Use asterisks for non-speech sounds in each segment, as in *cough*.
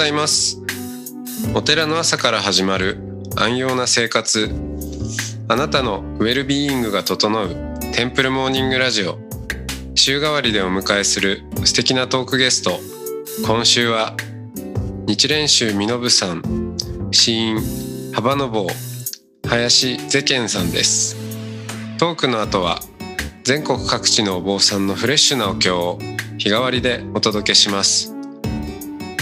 ございます。お寺の朝から始まる安養な生活。あなたのウェルビーイングが整うテンプルモーニングラジオ。週替わりでお迎えする素敵なトークゲスト。今週は日蓮宗身延さん死因幅の坊林ゼケンさんです。トークの後は全国各地のお坊さんのフレッシュなお経を日替わりでお届けします。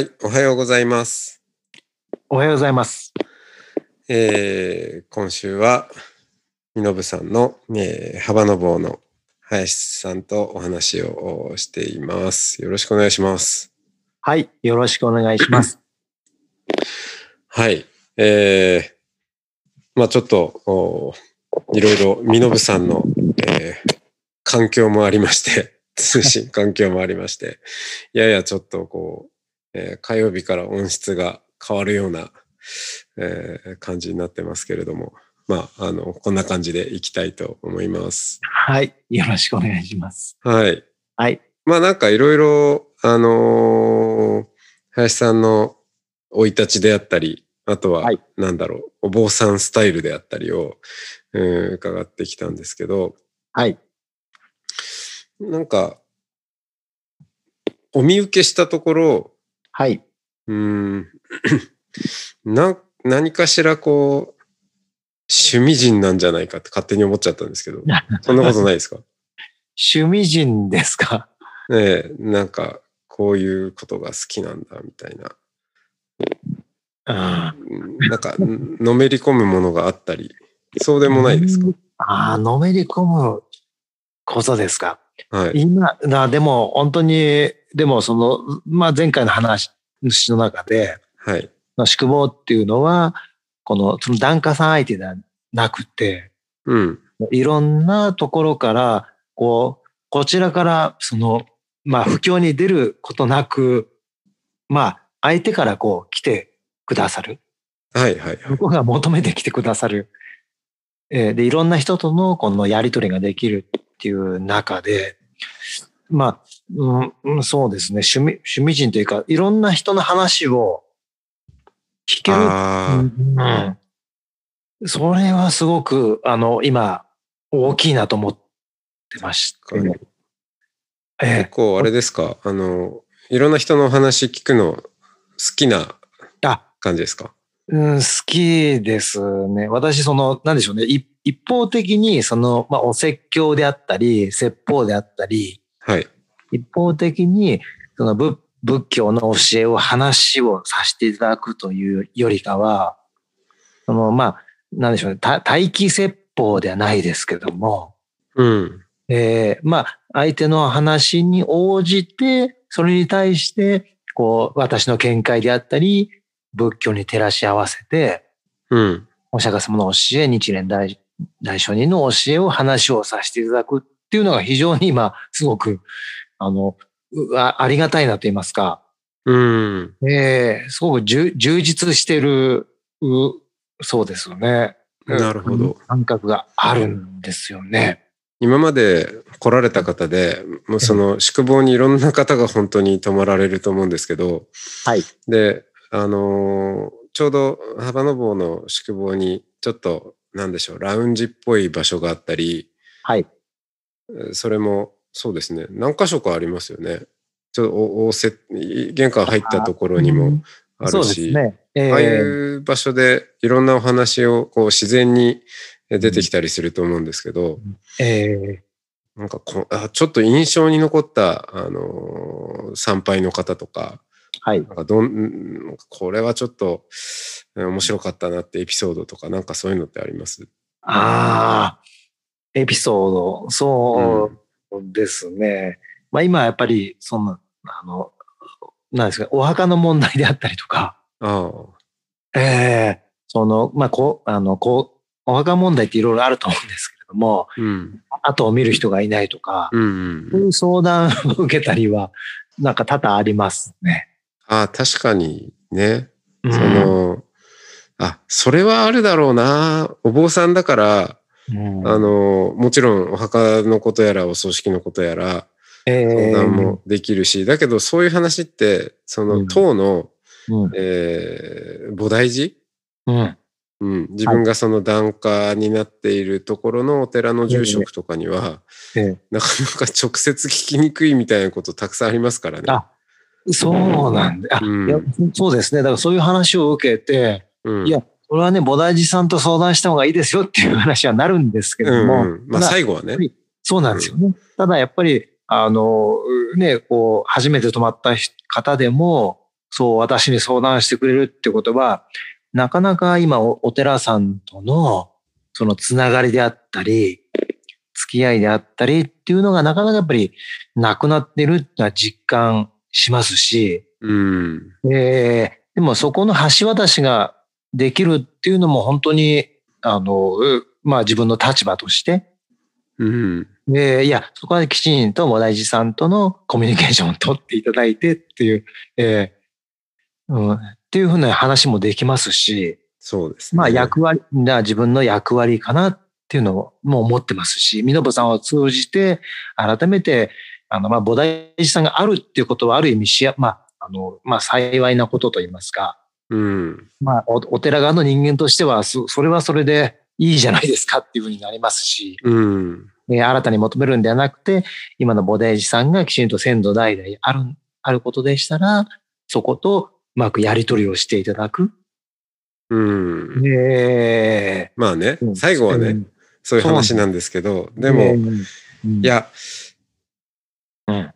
はい、おはようございます。おはようございます。えー今週は、みのぶさんの、えー、幅の棒の林さんとお話をしています。よろしくお願いします。はい。よろしくお願いします。*clears throat* はい。えーまあちょっと、おいろいろ、みのぶさんの、えー環境もありまして、*laughs* 通信環境もありまして、ややちょっとこう、えー火曜日から音質が変わるような、えー感じになってますけれども、まあ、あの、こんな感じでいきたいと思います。はい。よろしくお願いします。はい。はい。まあなんかいろいろ、あのー林さんの生い立ちであったり、あとははい、なんだろう、お坊さんスタイルであったりを、うん伺ってきたんですけど、はい。なんか、お見受けしたところ、はい。うーん、な、何かしらこう、趣味人なんじゃないかって勝手に思っちゃったんですけど、*laughs* そんなことないですか？趣味人ですか？ねえ、なんか、こういうことが好きなんだ、みたいな。あうんなんか、のめり込むものがあったり、そうでもないですか？あー、のめり込むことですか。はい。今、な、でも本当に、でもその、まあ前回の話の中で、はい。の宿坊っていうのは、この、その檀家さん相手ではなくて、うん。いろんなところから、こう、こちらから、その、まあ、不況に出ることなく、まあ、相手からこう来てくださる。はいはいはい向。こうが求めてきてくださる。えーで、いろんな人とのこのやりとりができるっていう中で、まあ、うんうん、そうですね。趣味、趣味人というか、いろんな人の話を聞けるあうんそれはすごく、あの、今、大きいなと思ってまして。あ、ええ結構あれですか？あの、いろんな人のお話聞くの好きなあ、感じですか？うん、好きですね。私、その、なんでしょうね。一一方的に、その、まあ、お説教であったり、説法であったり、はい。一方的に、その仏、仏教の教えを話をさせていただくというよりかは、その、まあ、なんでしょうね。た待機説法ではないですけども、うん。えーまあ、相手の話に応じて、それに対して、こう、私の見解であったり、仏教に照らし合わせて、うん。お釈迦様の教え、日蓮大大聖人の教えを話をさせていただくっていうのが非常に今、すごく、あの、うあありがたいなと言いますか、うん。えーすごく充充実してる、うそうですよね。なるほど。感覚があるんですよね。今まで来られた方で、もうその宿坊にいろんな方が本当に泊まられると思うんですけど、はい。で、あのーちょうど幅の坊の宿坊にちょっと、なんでしょう、ラウンジっぽい場所があったり、はい。えーそれもそうですね、何箇所かありますよね。ちょっとおおせ玄関入ったところにもあるし、ね。えああいーう場所でいろんなお話をこう自然に出てきたりすると思うんですけど、えなんかこあちょっと印象に残った、あのー参拝の方とか、はい。なんかどんん、これはちょっとえー面白かったなってエピソードとか、なんかそういうのってあります？ああ、エピソード、そうですね。まあ今やっぱり、そんな、あの、なんですか、お墓の問題であったりとか、あええその、まあ、こう、あの、こう、お墓問題っていろいろあると思うんですけれども、あ。うん。後を見る人がいないとか、うんうん。そういう相談を受けたりは、なんか多々ありますね。ああ、確かにね。うんその、あ、それはあるだろうな。お坊さんだから、うん。あの、もちろんお墓のことやらお葬式のことやらええ。相談もできるし、だけどそういう話って、そのうん。当の、うん。えー菩提寺？うん。うん、自分がその檀家になっているところのお寺の住職とかには、ええ。なかなか直接聞きにくいみたいなことたくさんありますからね。あそうなんだ。あうん。そうですね。だからそういう話を受けて、うん、いや、これはね、菩提寺さんと相談した方がいいですよっていう話はなるんですけうんども、うん、まあただ最後はね。そうなんですよね。ただやっぱり、あの、ね、こう、初めて泊まった方でも、そう、私に相談してくれるってことは、なかなか今お、お寺さんとの、そのつながりであったり、付き合いであったりっていうのがなかなかやっぱりなくなってるってのは実感しますし、うん。えーでもそこの橋渡しができるっていうのも本当に、あの、うまあ自分の立場として、うん。で、いや、そこはきちんと菩提寺さんとのコミュニケーションを取っていただいてっていう、えーうん、っていうふうな話もできますし、そうですね。まあ役割、な自分の役割かなっていうのももう思ってますし、ミノブさんを通じて、改めて、あの、まあ、菩提寺さんがあるっていうことはある意味しや、まあ、あの、まあ、幸いなことと言いますか、うん。まあ、おお寺側の人間としては、そそれはそれでいいじゃないですかっていうふうになりますし、うん。えー新たに求めるんではなくて、今の菩提寺さんがきちんと先祖代々ある、あることでしたら、そことうまくやり取りをしていただく。うん。えまあねー、最後はね、うんそういう話なんですけど、でも、えーうんいや、うん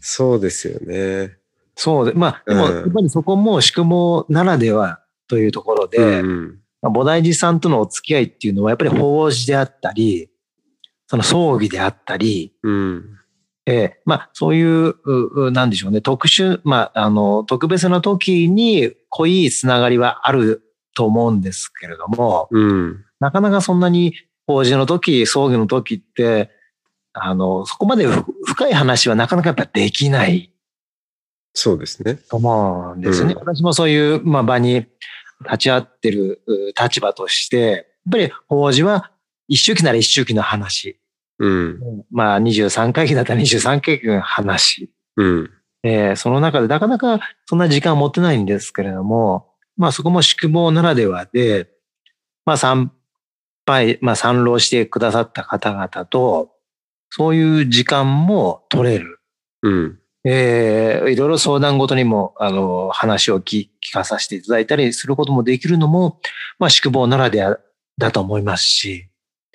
そうですよね。そうで、まあ、でも、うんやっぱりそこも宿毛ならではというところで、うんまあ菩提寺さんとのお付き合いっていうのは、やっぱり法事であったり、その葬儀であったり、うん。ええまあ、そういう、ううなんでしょうね、特殊、まあ、あの、特別な時に濃いつながりはあると思うんですけれども、うん。なかなかそんなに法事の時、葬儀の時って、あの、そこまでふ深い話はなかなかやっぱできないそうですね。と思うんですよね。うん私もそういう、まあ、場に立ち会ってるう立場として、やっぱり法事は一周期なら一周期の話。うん。まあ23回忌だったら23回忌の話。うん。えーその中でなかなかそんな時間を持ってないんですけれども、まあそこも宿坊ならではで、まあ参拝、まあ参籠してくださった方々と、そういう時間も取れる。うん。えーいろいろ相談ごとにも、あの、話を聞聞かさせていただいたりすることもできるのも、まあ宿坊ならではだと思いますし、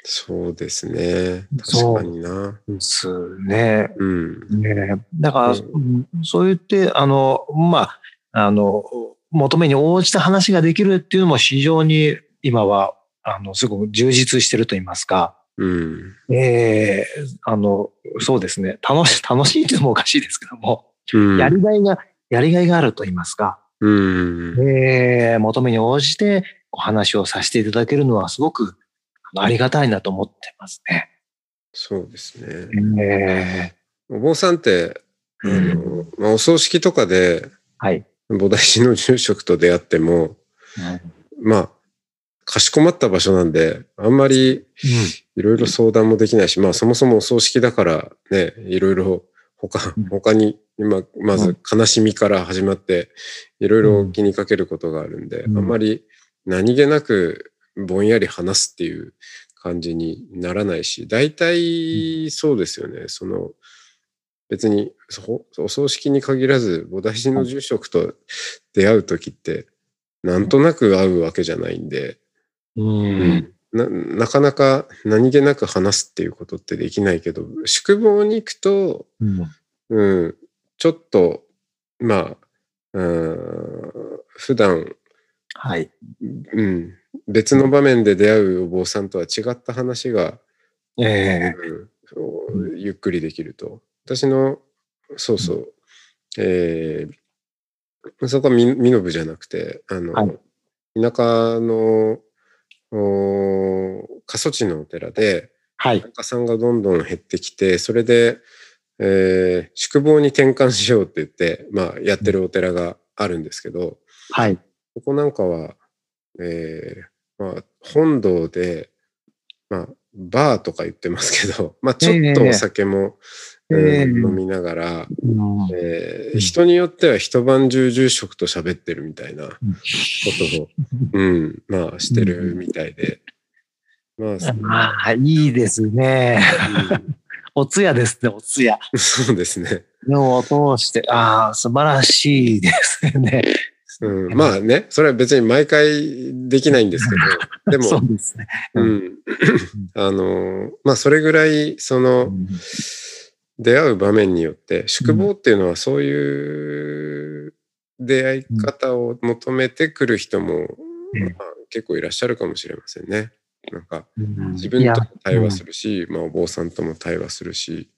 そうですね。そう確かにな。ですね。うん。ねだから、うんうんそう言って、あの、まあ、あの、求めに応じた話ができるっていうのも非常に今は、あの、すごく充実してると言いますか、うん。ええあの、そうですね。楽し、*laughs* 楽しいっていうのもおかしいですけども、うん。やりがいが、やりがいがあると言いますか、うん。ええ求めに応じてお話をさせていただけるのはすごくありがたいなと思ってますね。そうですね。ええお坊さんって、あうんの、まあ、お葬式とかで、はい。菩提寺の住職と出会っても、まあ、かしこまった場所なんで、あんまりいろいろ相談もできないし、まあそもそもお葬式だからね、いろいろ他うん、他に、今、まず悲しみから始まって、いろいろ気にかけることがあるんで、うん。あんまり何気なくぼんやり話すっていう感じにならないし、大体そうですよね。その、別にそお葬式に限らず菩提寺の住職と出会う時ってなんとなく会うわけじゃないんで、うん。ななかなか何気なく話すっていうことってできないけど宿坊に行くと、うん。うん、ちょっとまあうん普段、はい。うん、別の場面で出会うお坊さんとは違った話が、ええうん、ゆっくりできると。私の、そうそう、えーそこはみ身延じゃなくて、あの、はい田舎のお過疎地のお寺で、はい。檀家さんがどんどん減ってきて、それで、えー宿坊に転換しようって言って、まあ、やってるお寺があるんですけど、はい。ここなんかは、えーまあ、本堂で、まあ、バーとか言ってますけど、まあ、ちょっとお酒も、飲みながら、うんえーうん人によっては一晩中住職と喋ってるみたいなことを、うん、まあ、してるみたいで。まあ、そああ、いいですね。お通夜ですね、お通夜。うんそうですね。のを通して、ああ、素晴らしいですね。うん、まあね、それは別に毎回できないんですけど、*laughs* でも、そうですね。うん、あの、まあそれぐらい、その、出会う場面によって、宿坊っていうのはそういう出会い方を求めてくる人も、うんまあ、結構いらっしゃるかもしれませんね。なんか、うん自分とも対話する。るし、まあお坊さんとも対話するし、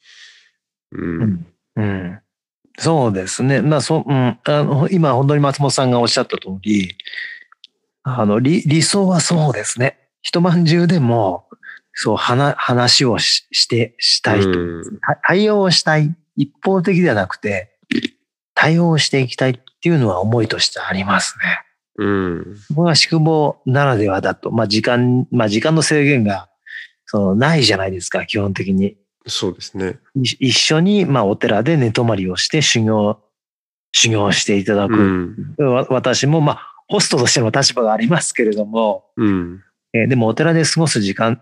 う、うんんうんそうですね。まあ、そう、うん、あの、今、本当に松本さんがおっしゃった通り、あの、理、理想はそうですね。一晩中でも、そう、話、話をしして、したい人、うんた対応をしたい。一方的ではなくて、対応していきたいっていうのは思いとしてありますね。うん、ここが宿坊ならではだと。まあ、時間、まあ、時間の制限が、その、ないじゃないですか、基本的に。そうですね。い一緒に、まあ、お寺で寝泊まりをして修行、修行していただく。うん、わ私も、まあ、ホストとしての立場がありますけれども、うん、えーでもお寺で過ごす時間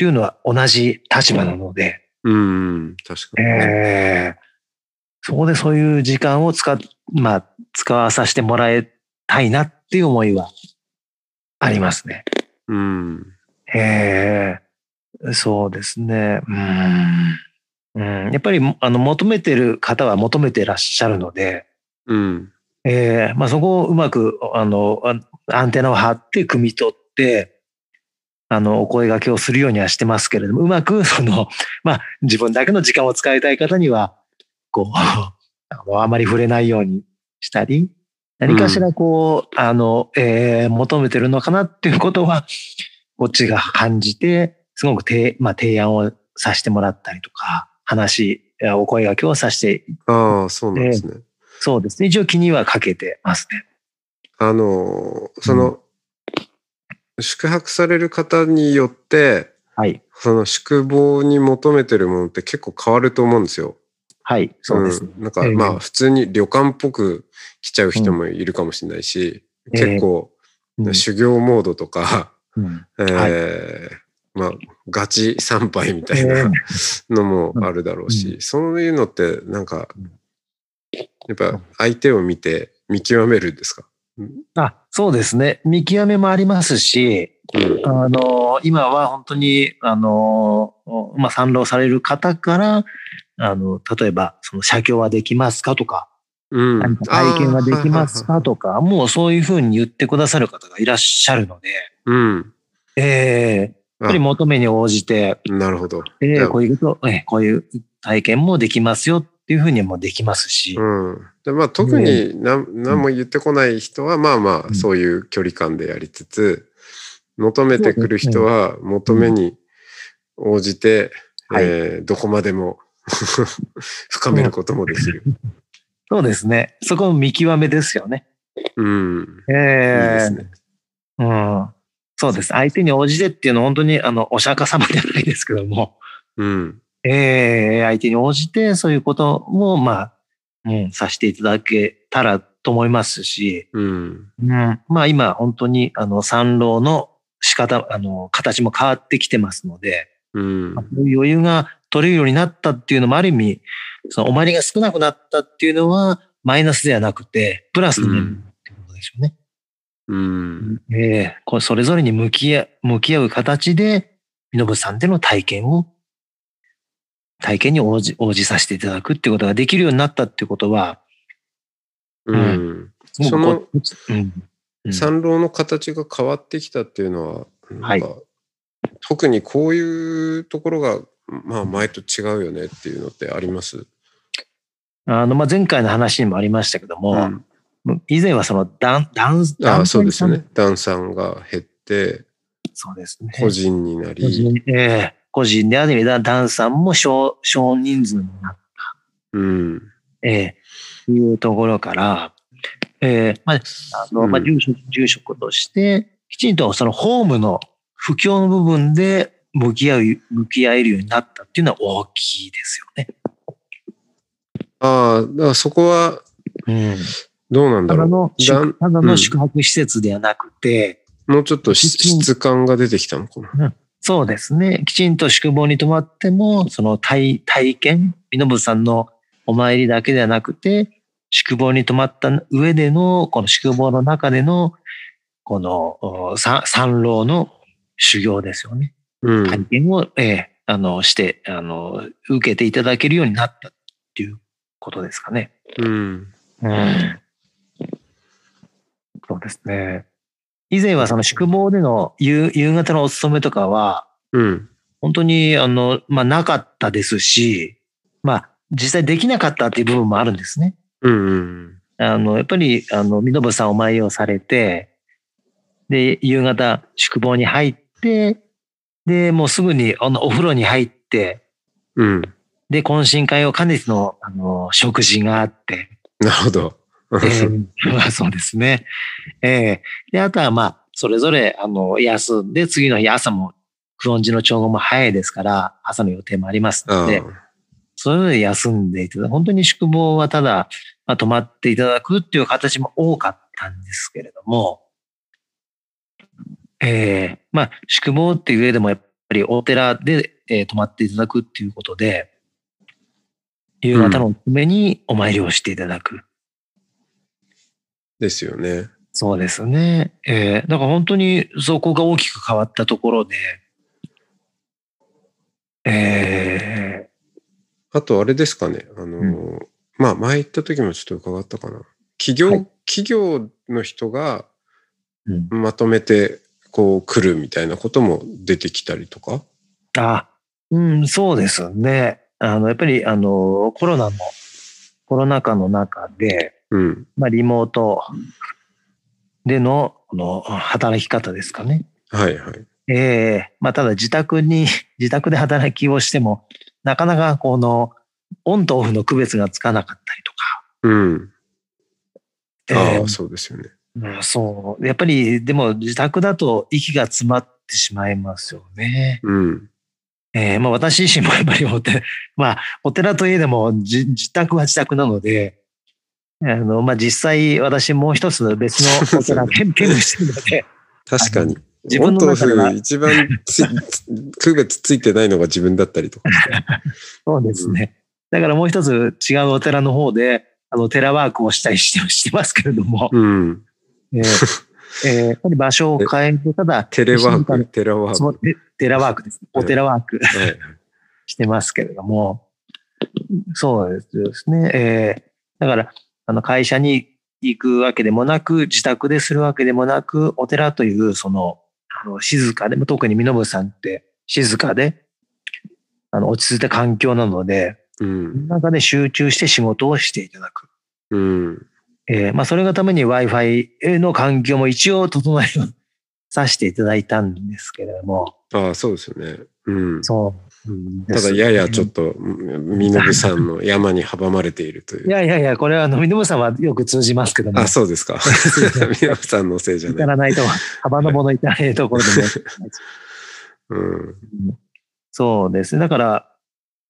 っていうのは同じ立場なので、うん、確かに。えー。そこでそういう時間を使っ、まあ、使わさせてもらいたいなっていう思いはありますね。うん、ええそうですね。うん。うん、やっぱり、あの、求めてる方は求めてらっしゃるので、うん、ええまあそこをうまく、あの、あアンテナを張って、汲み取って、あの、お声掛けをするようにはしてますけれども、うまく、*laughs* その、まあ、自分だけの時間を使いたい方には、こう、*laughs* あのあまり触れないようにしたり、何かしらこう、あの、えー求めてるのかなっていうことは、*laughs* こっちが感じて、すごく提,、まあ、提案をさせてもらったりとか、話、お声掛けをさせて、ああ、そうなんですね。そうですね。一応気にはかけてますね。あの、その、宿泊される方によって、はい。その宿坊に求めてるものって結構変わると思うんですよ。はい。そうですね。んなんか、ええまあ普通に旅館っぽく来ちゃう人もいるかもしれないし、ええ結構、うん。修行モードとか、うん。えーまあガチ参拝みたいなのもあるだろうし、うそういうのってなんかうん、やっぱ相手を見て見極めるんですか？あ、そうですね。見極めもありますし、うん。あの、今は本当に、あの、まあ、参浪される方から、あの、例えば、その、写経はできますかとか、うん。体験はできますかとか、もうそういうふうに言ってくださる方がいらっしゃるので、うん。ええやっぱり求めに応じて、なるほど。ええじゃあこういうこと、ええこういう体験もできますよっていうふうにもできますし、うん。でまあ特に何,、何も言ってこない人はまあまうんあそういう距離感でやりつつ、求めてくる人は求めに応じて、はいえーどこまでも *laughs* 深めることもできる。そうですね。そこの見極めですよね。うん。えいいえですね。うん。そうです。相手に応じてっていうのは本当に、あの、お釈迦様じゃないですけども、うん。ええ相手に応じてそういうことも、まあ、うん、させていただけたらと思いますし、うん。うん、まあ今本当に、あの、産労の仕方、あの、形も変わってきてますので、うん。余裕が取れるようになったっていうのもある意味、そのお参りが少なくなったっていうのはマイナスではなくて、プラスの面ってことでしょうね。うん。ええこれそれぞれに向き合向き合う形で、身延さんでの体験を、体験に応じ、応じさせていただくっていうことができるようになったっていうことは、うん。うん。うん。産労の形が変わってきたっていうのは、はい。特にこういうところが、まあ前と違うよねっていうのってあります？あの、まあ、前回の話にもありましたけども、うん。以前はそのダン、ダン、ああ、団体そうですね。ダンさんが減って、そうですね。個人にな個り、人ええ個人であり、ダダンさんも少少人数になっうん。ええいうところから、ええまあ、あの、まあ、うん住職、住職として、きちんとそのホームの不況の部分で向き合う、向き合えるようになったっていうのは大きいですよね。ああ、だからそこはうん。どうなんだろう。ただのただうんの宿泊施設ではなくて、もうちょっと質感が出てきたのかな。そうですね。きちんと宿坊に泊まっても、その体体験、身延さんのお参りだけではなくて、宿坊に泊まった上での、この宿坊の中での、このおさ参籠の修行ですよね。うん。体験を、ええあの、して、あの、受けていただけるようになったっていうことですかね。うん。うん。そうですね。以前はその宿坊での夕夕方のお勤めとかは、うん。本当に、あの、まあ、なかったですし、まあ、実際できなかったっていう部分もあるんですね。うん。うん。あの、やっぱり、あの、身延さんお参りをされて、で、夕方宿坊に入って、で、もうすぐにあのお風呂に入って、うん。で、懇親会を兼ねての、あの、食事があって、なるほど。えーまあそうですね。えーで、あとはまあ、それぞれ、あの、休んで、次の日朝も、九音寺の調合も早いですから、朝の予定もありますので、それぞれ休んでいただく。本当に宿坊はただ、まあ、泊まっていただくっていう形も多かったんですけれども、えーまあ、宿坊っていう上でもやっぱりお寺で、えー泊まっていただくっていうことで、夕方のお詰めにお参りをしていただく。ですよね。そうですね。えーだから本当にそこが大きく変わったところで、えあとあれですかね。あのー、まあ前行った時もちょっと伺ったかな。企業、はい企業の人がーうんまとめてこう来るみたいなことも出てきたりとか？あ、うん、そうですね。あの、やっぱり、あの、コロナの、コロナ禍の中で、うん。まあ、リモートでの、この、働き方ですかね。はいはい。ええまあ、ただ自宅に、*laughs* 自宅で働きをしても、なかなかこの、オンとオフの区別がつかなかったりとか。うん。ああ、ええそうですよね。うんそう。やっぱり、でも自宅だと息が詰まってしまいますよね。うん。えーまあ私自身もやっぱりお寺、まあお寺といえどもじ自宅は自宅なので、あの、まあ実際私もう一つ別の *laughs* お寺兼兼務してるので、確かに。自分の中ではフ一番つ *laughs* 区別ついてないのが自分だったりとか。*laughs* そうですね。だからもう一つ違うお寺の方で、あの、テラワークをしたりしてしてますけれども、うん。えーえーやっぱり場所を変えて、ただ、テレワーク、テラワーク。テテラワークです。お寺ワーク。はいはい。してますけれども、そうですね。えーだから、あの会社に行くわけでもなく、自宅でするわけでもなく、お寺という、その、あの静かで、特に身延さんって静かで、あの落ち着いた環境なので、うん。中で集中して仕事をしていただく。うん。えーまあ、それがために Wi-Fi の環境も一応整えさせていただいたんですけれども、ああ、そうですよね。うん。そうたす。だややちょっと、身延さんの山に阻まれているとい。いうやいやいや、これは、あの、身延さんはよく通じますけども。あ、そうですか。*laughs* 身延さんのせいじゃ至ない。らないと、幅の物至らないところでね。*laughs* うん。そうですね。だから、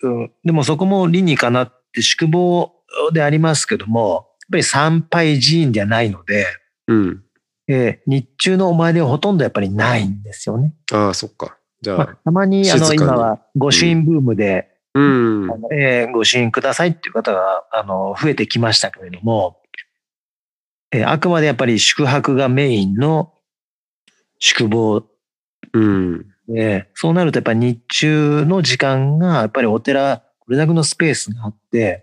うん、でもそこも理にかなって宿坊でありますけども、やっぱり参拝寺院ではないので、うん。えー日中のお参りはほとんどやっぱりないんですよね。ああ、そっか。じゃまああ、たまに、あの、今は御朱印ブームで、うんえーご朱印くださいっていう方が、あの、増えてきましたけれども、えーあくまでやっぱり宿泊がメインの宿坊うん。で、そうなるとやっぱり日中の時間が、やっぱりお寺、これだけのスペースがあって、やっ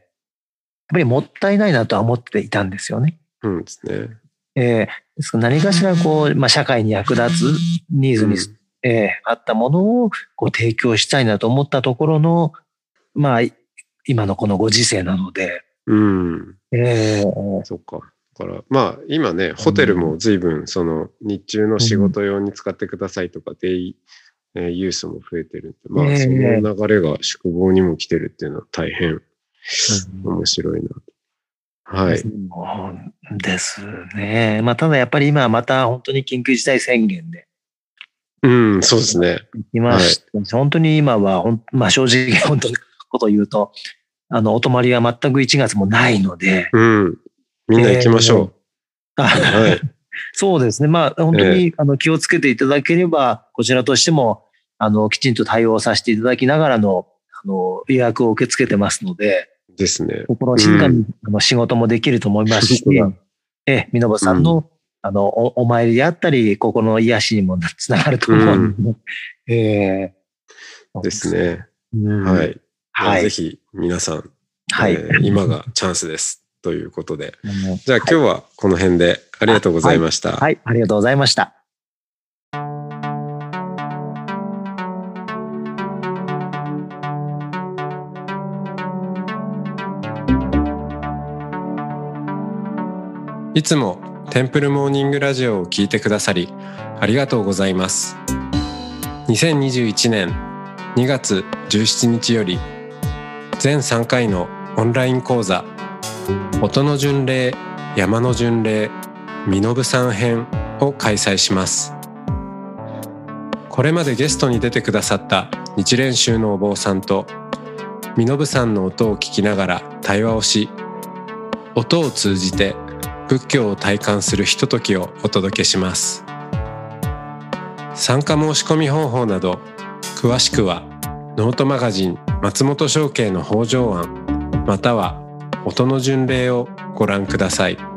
ぱりもったいないなとは思っていたんですよね。うんですね。えーですから何かしらこう、まあ、社会に役立つニーズに、うんえーあったものをこう提供したいなと思ったところの、まあ、い今のこのご時世なので、うん。えーそっか。から、まあ今ね、ホテルも随分その日中の仕事用に使ってくださいとか、デイ、えーユースも増えてるまあええその流れが宿坊にも来てるっていうのは大変面白いなと。はい。ですね。まあ、ただやっぱり今はまた本当に緊急事態宣言でうん、そうですね。行きました。本当に今はほん、まあ正直本当のことを言うと、あの、お泊まりは全く1月もないので、うん。みんな行きましょあう。はい。*laughs* そうですね。まあ本当に、あの気をつけていただければ、こちらとしても、あの、きちんと対応させていただきながらの、あの、予約を受け付けてますので、ですね。心静かに、あの仕事もできると思いますし、本ええ、みのぶさんの、あのお、お参りであったり、心の癒しにもつながると思うので、*laughs* ええです。ね。うんはい。はい。ぜひ皆さん、はい。えー *laughs* 今がチャンスです。ということで。じゃあ今日はこの辺でありがとうございました。はい、ありがとうございました。いつもテンプルモーニングラジオを聞いてくださりありがとうございます。2021年2月17日より全3回のオンライン講座音の巡礼山の巡礼身延さん編を開催します。これまでゲストに出てくださった日蓮宗のお坊さんと身延さんの音を聞きながら対話をし音を通じて仏教を体感するひとときをお届けします。参加申し込み方法など詳しくはノートマガジン松本商家の北条案または音の巡礼をご覧ください。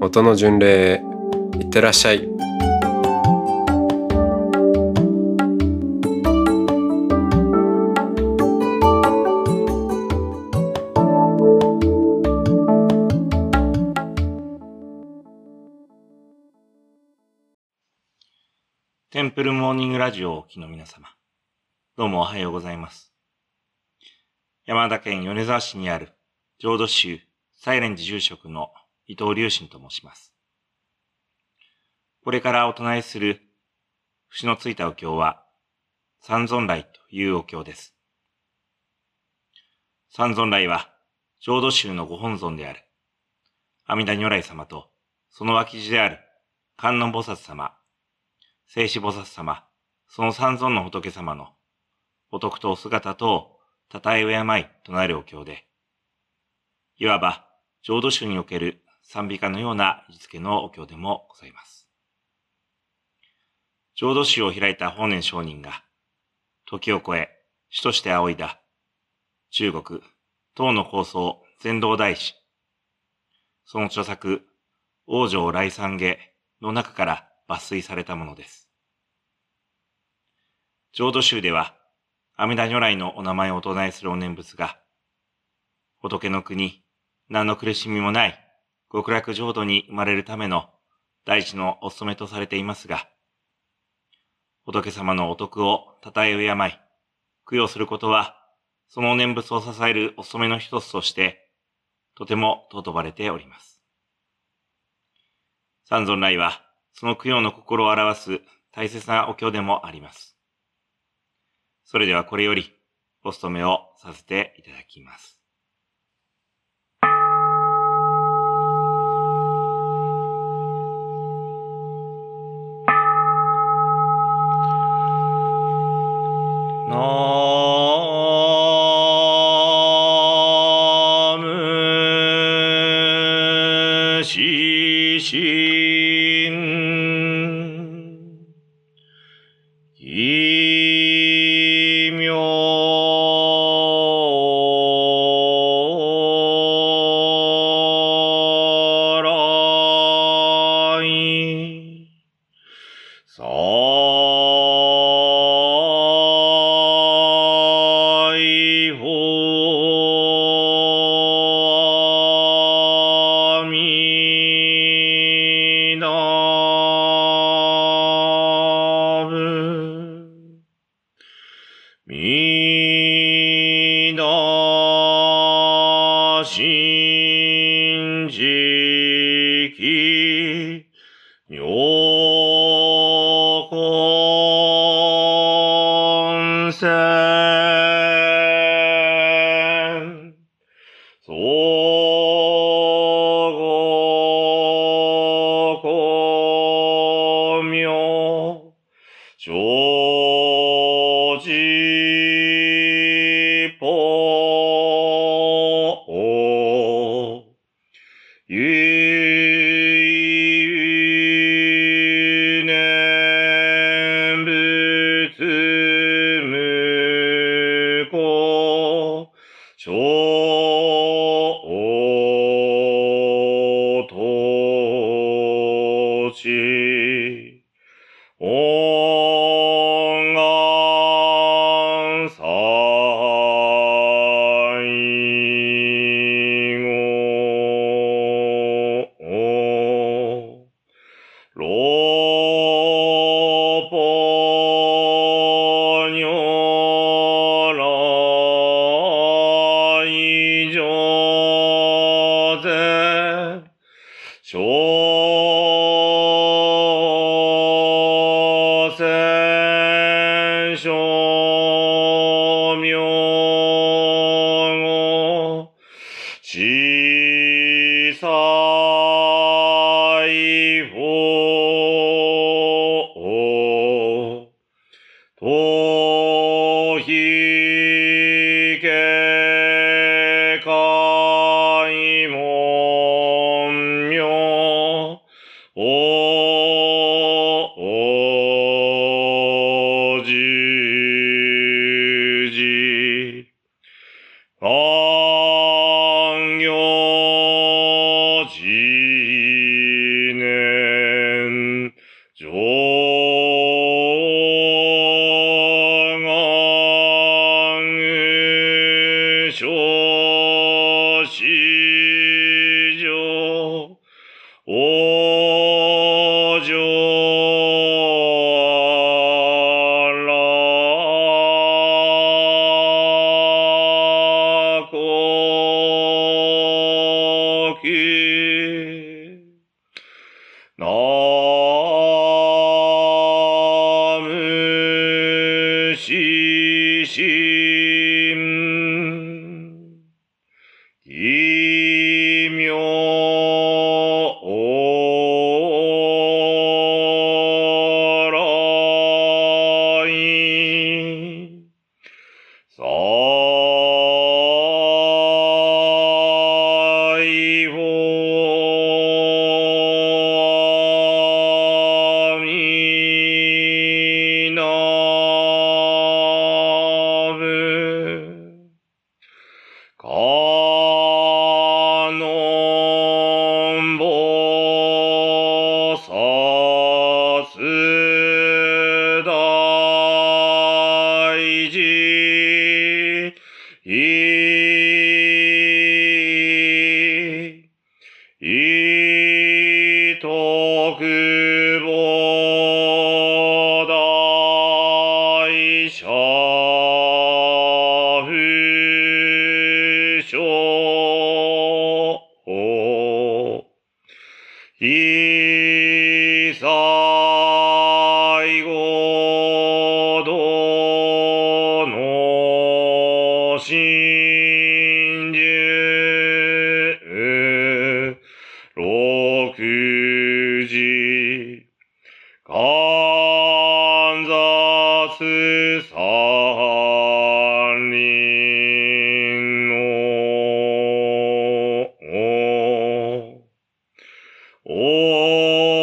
音の巡礼いってらっしゃいテンプルモーニングラジオをお聞きの皆様、どうもおはようございます。山田県米沢市にある浄土宗サイレン寺住職の伊藤隆信と申します。これからお唱えする節のついたお経は、三尊来というお経です。三尊来は浄土宗のご本尊である阿弥陀如来様とその脇地である観音菩薩様聖子菩薩様、その三尊の仏様の、お徳とお姿とを、たたえ敬いとなるお経で、いわば、浄土宗における賛美歌のような位置付けのお経でもございます。浄土宗を開いた法然上人が、時を超え、主として仰いだ、中国、唐の構想、禅道大師、その著作、王城来三下の中から抜粋されたものです。浄土宗では、阿弥陀如来のお名前をお唱えするお念仏が、仏の国、何の苦しみもない極楽浄土に生まれるための大地のお務めとされていますが、仏様のお徳を称え敬い、供養することは、その念仏を支えるお務めの一つとして、とても尊ばれております。三尊来は、その供養の心を表す大切なお経でもあります。それではこれよりお務めをさせていただきます。哦，Oh. お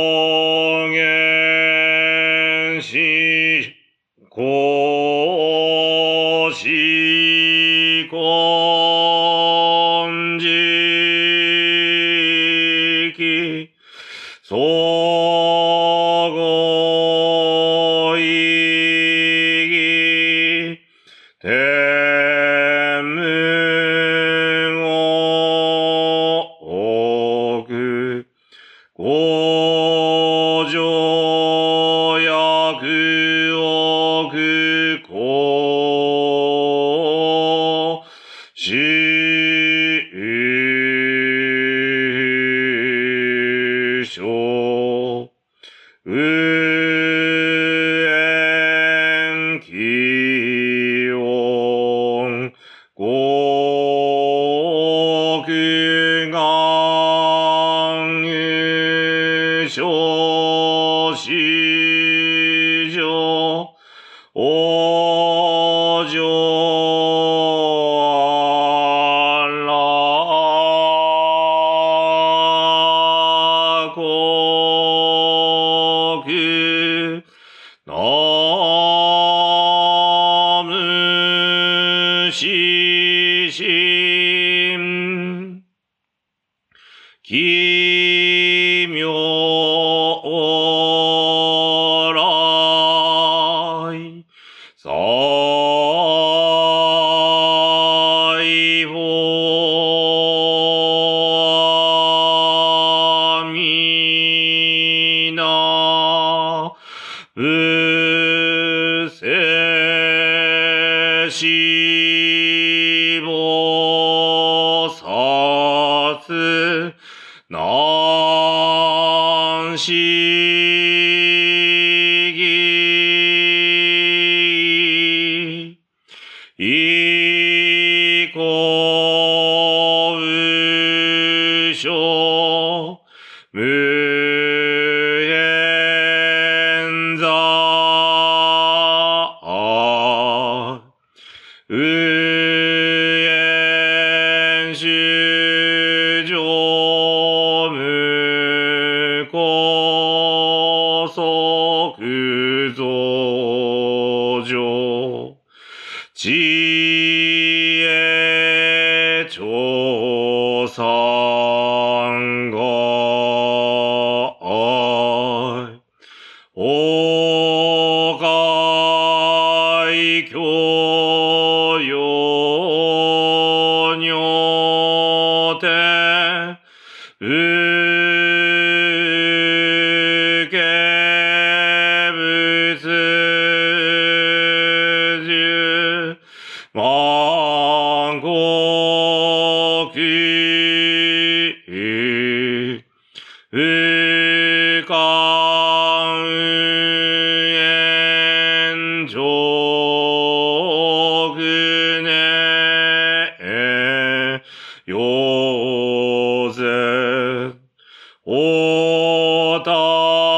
う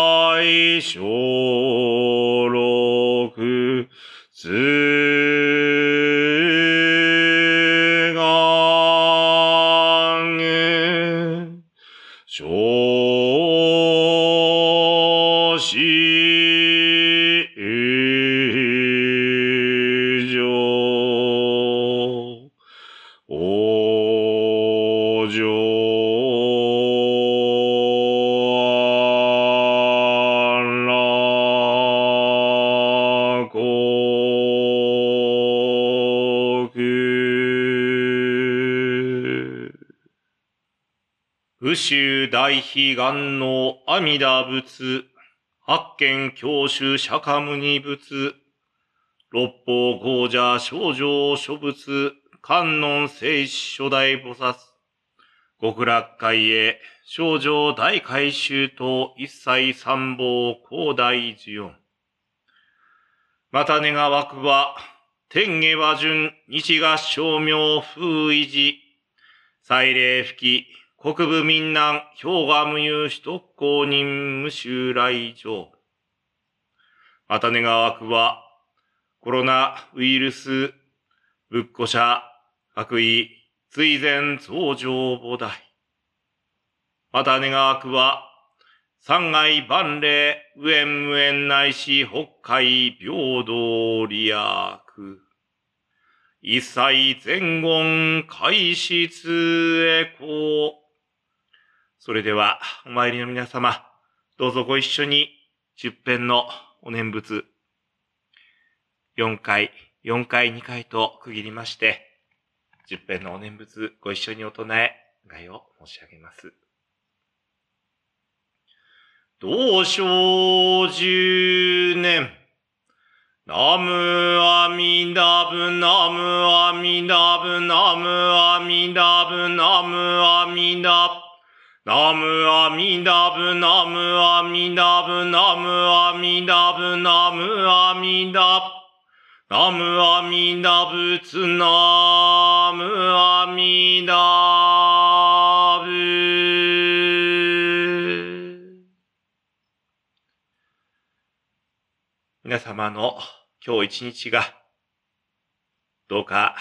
大小六宇宙大悲願の阿弥陀仏、八剣教主釈迦牟尼仏、六方豪者少女諸仏、観音聖子初代菩薩、極楽会へ少女大改修と一切三宝広大寺音。また願わくは、天下和順、日が照明風維持、祭礼吹き、国部民南、氷河無有首都公認無襲来場。また願わくは、コロナウイルス、仏庫者、悪意、追善増上菩提。また願わくは、三害万礼、無縁無縁ないし、北海平等利益。一切前言開室へこ。それでは、お参りの皆様、どうぞご一緒に、十遍のお念仏、4回、4回、2回と区切りまして、十遍のお念仏、ご一緒にお唱え、願いを申し上げます。同生十年、ナムアミダブナムアミダブナムアミダブナムアミダブナムアミダブナムアミダブナムアミダブナムアミダブ。ナムアミダブツナムアミダブ。皆様の今日一日がどうか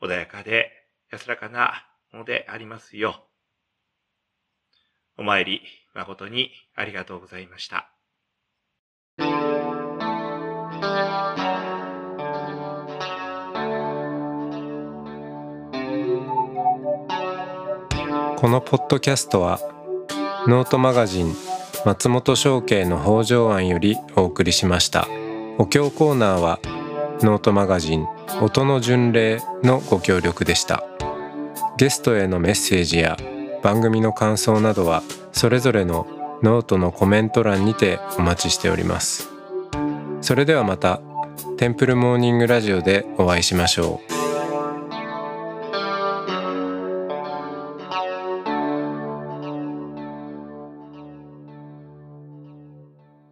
穏やかで安らかなものでありますよう。お参り誠にありがとうございました。このポッドキャストはノートマガジン松本紹圭の方丈庵よりお送りしましたお経コーナーはノートマガジン音の巡礼のご協力でしたゲストへのメッセージや番組の感想などはそれぞれのノートのコメント欄にてお待ちしております。それではまたテンプルモーニングラジオでお会いしましょう。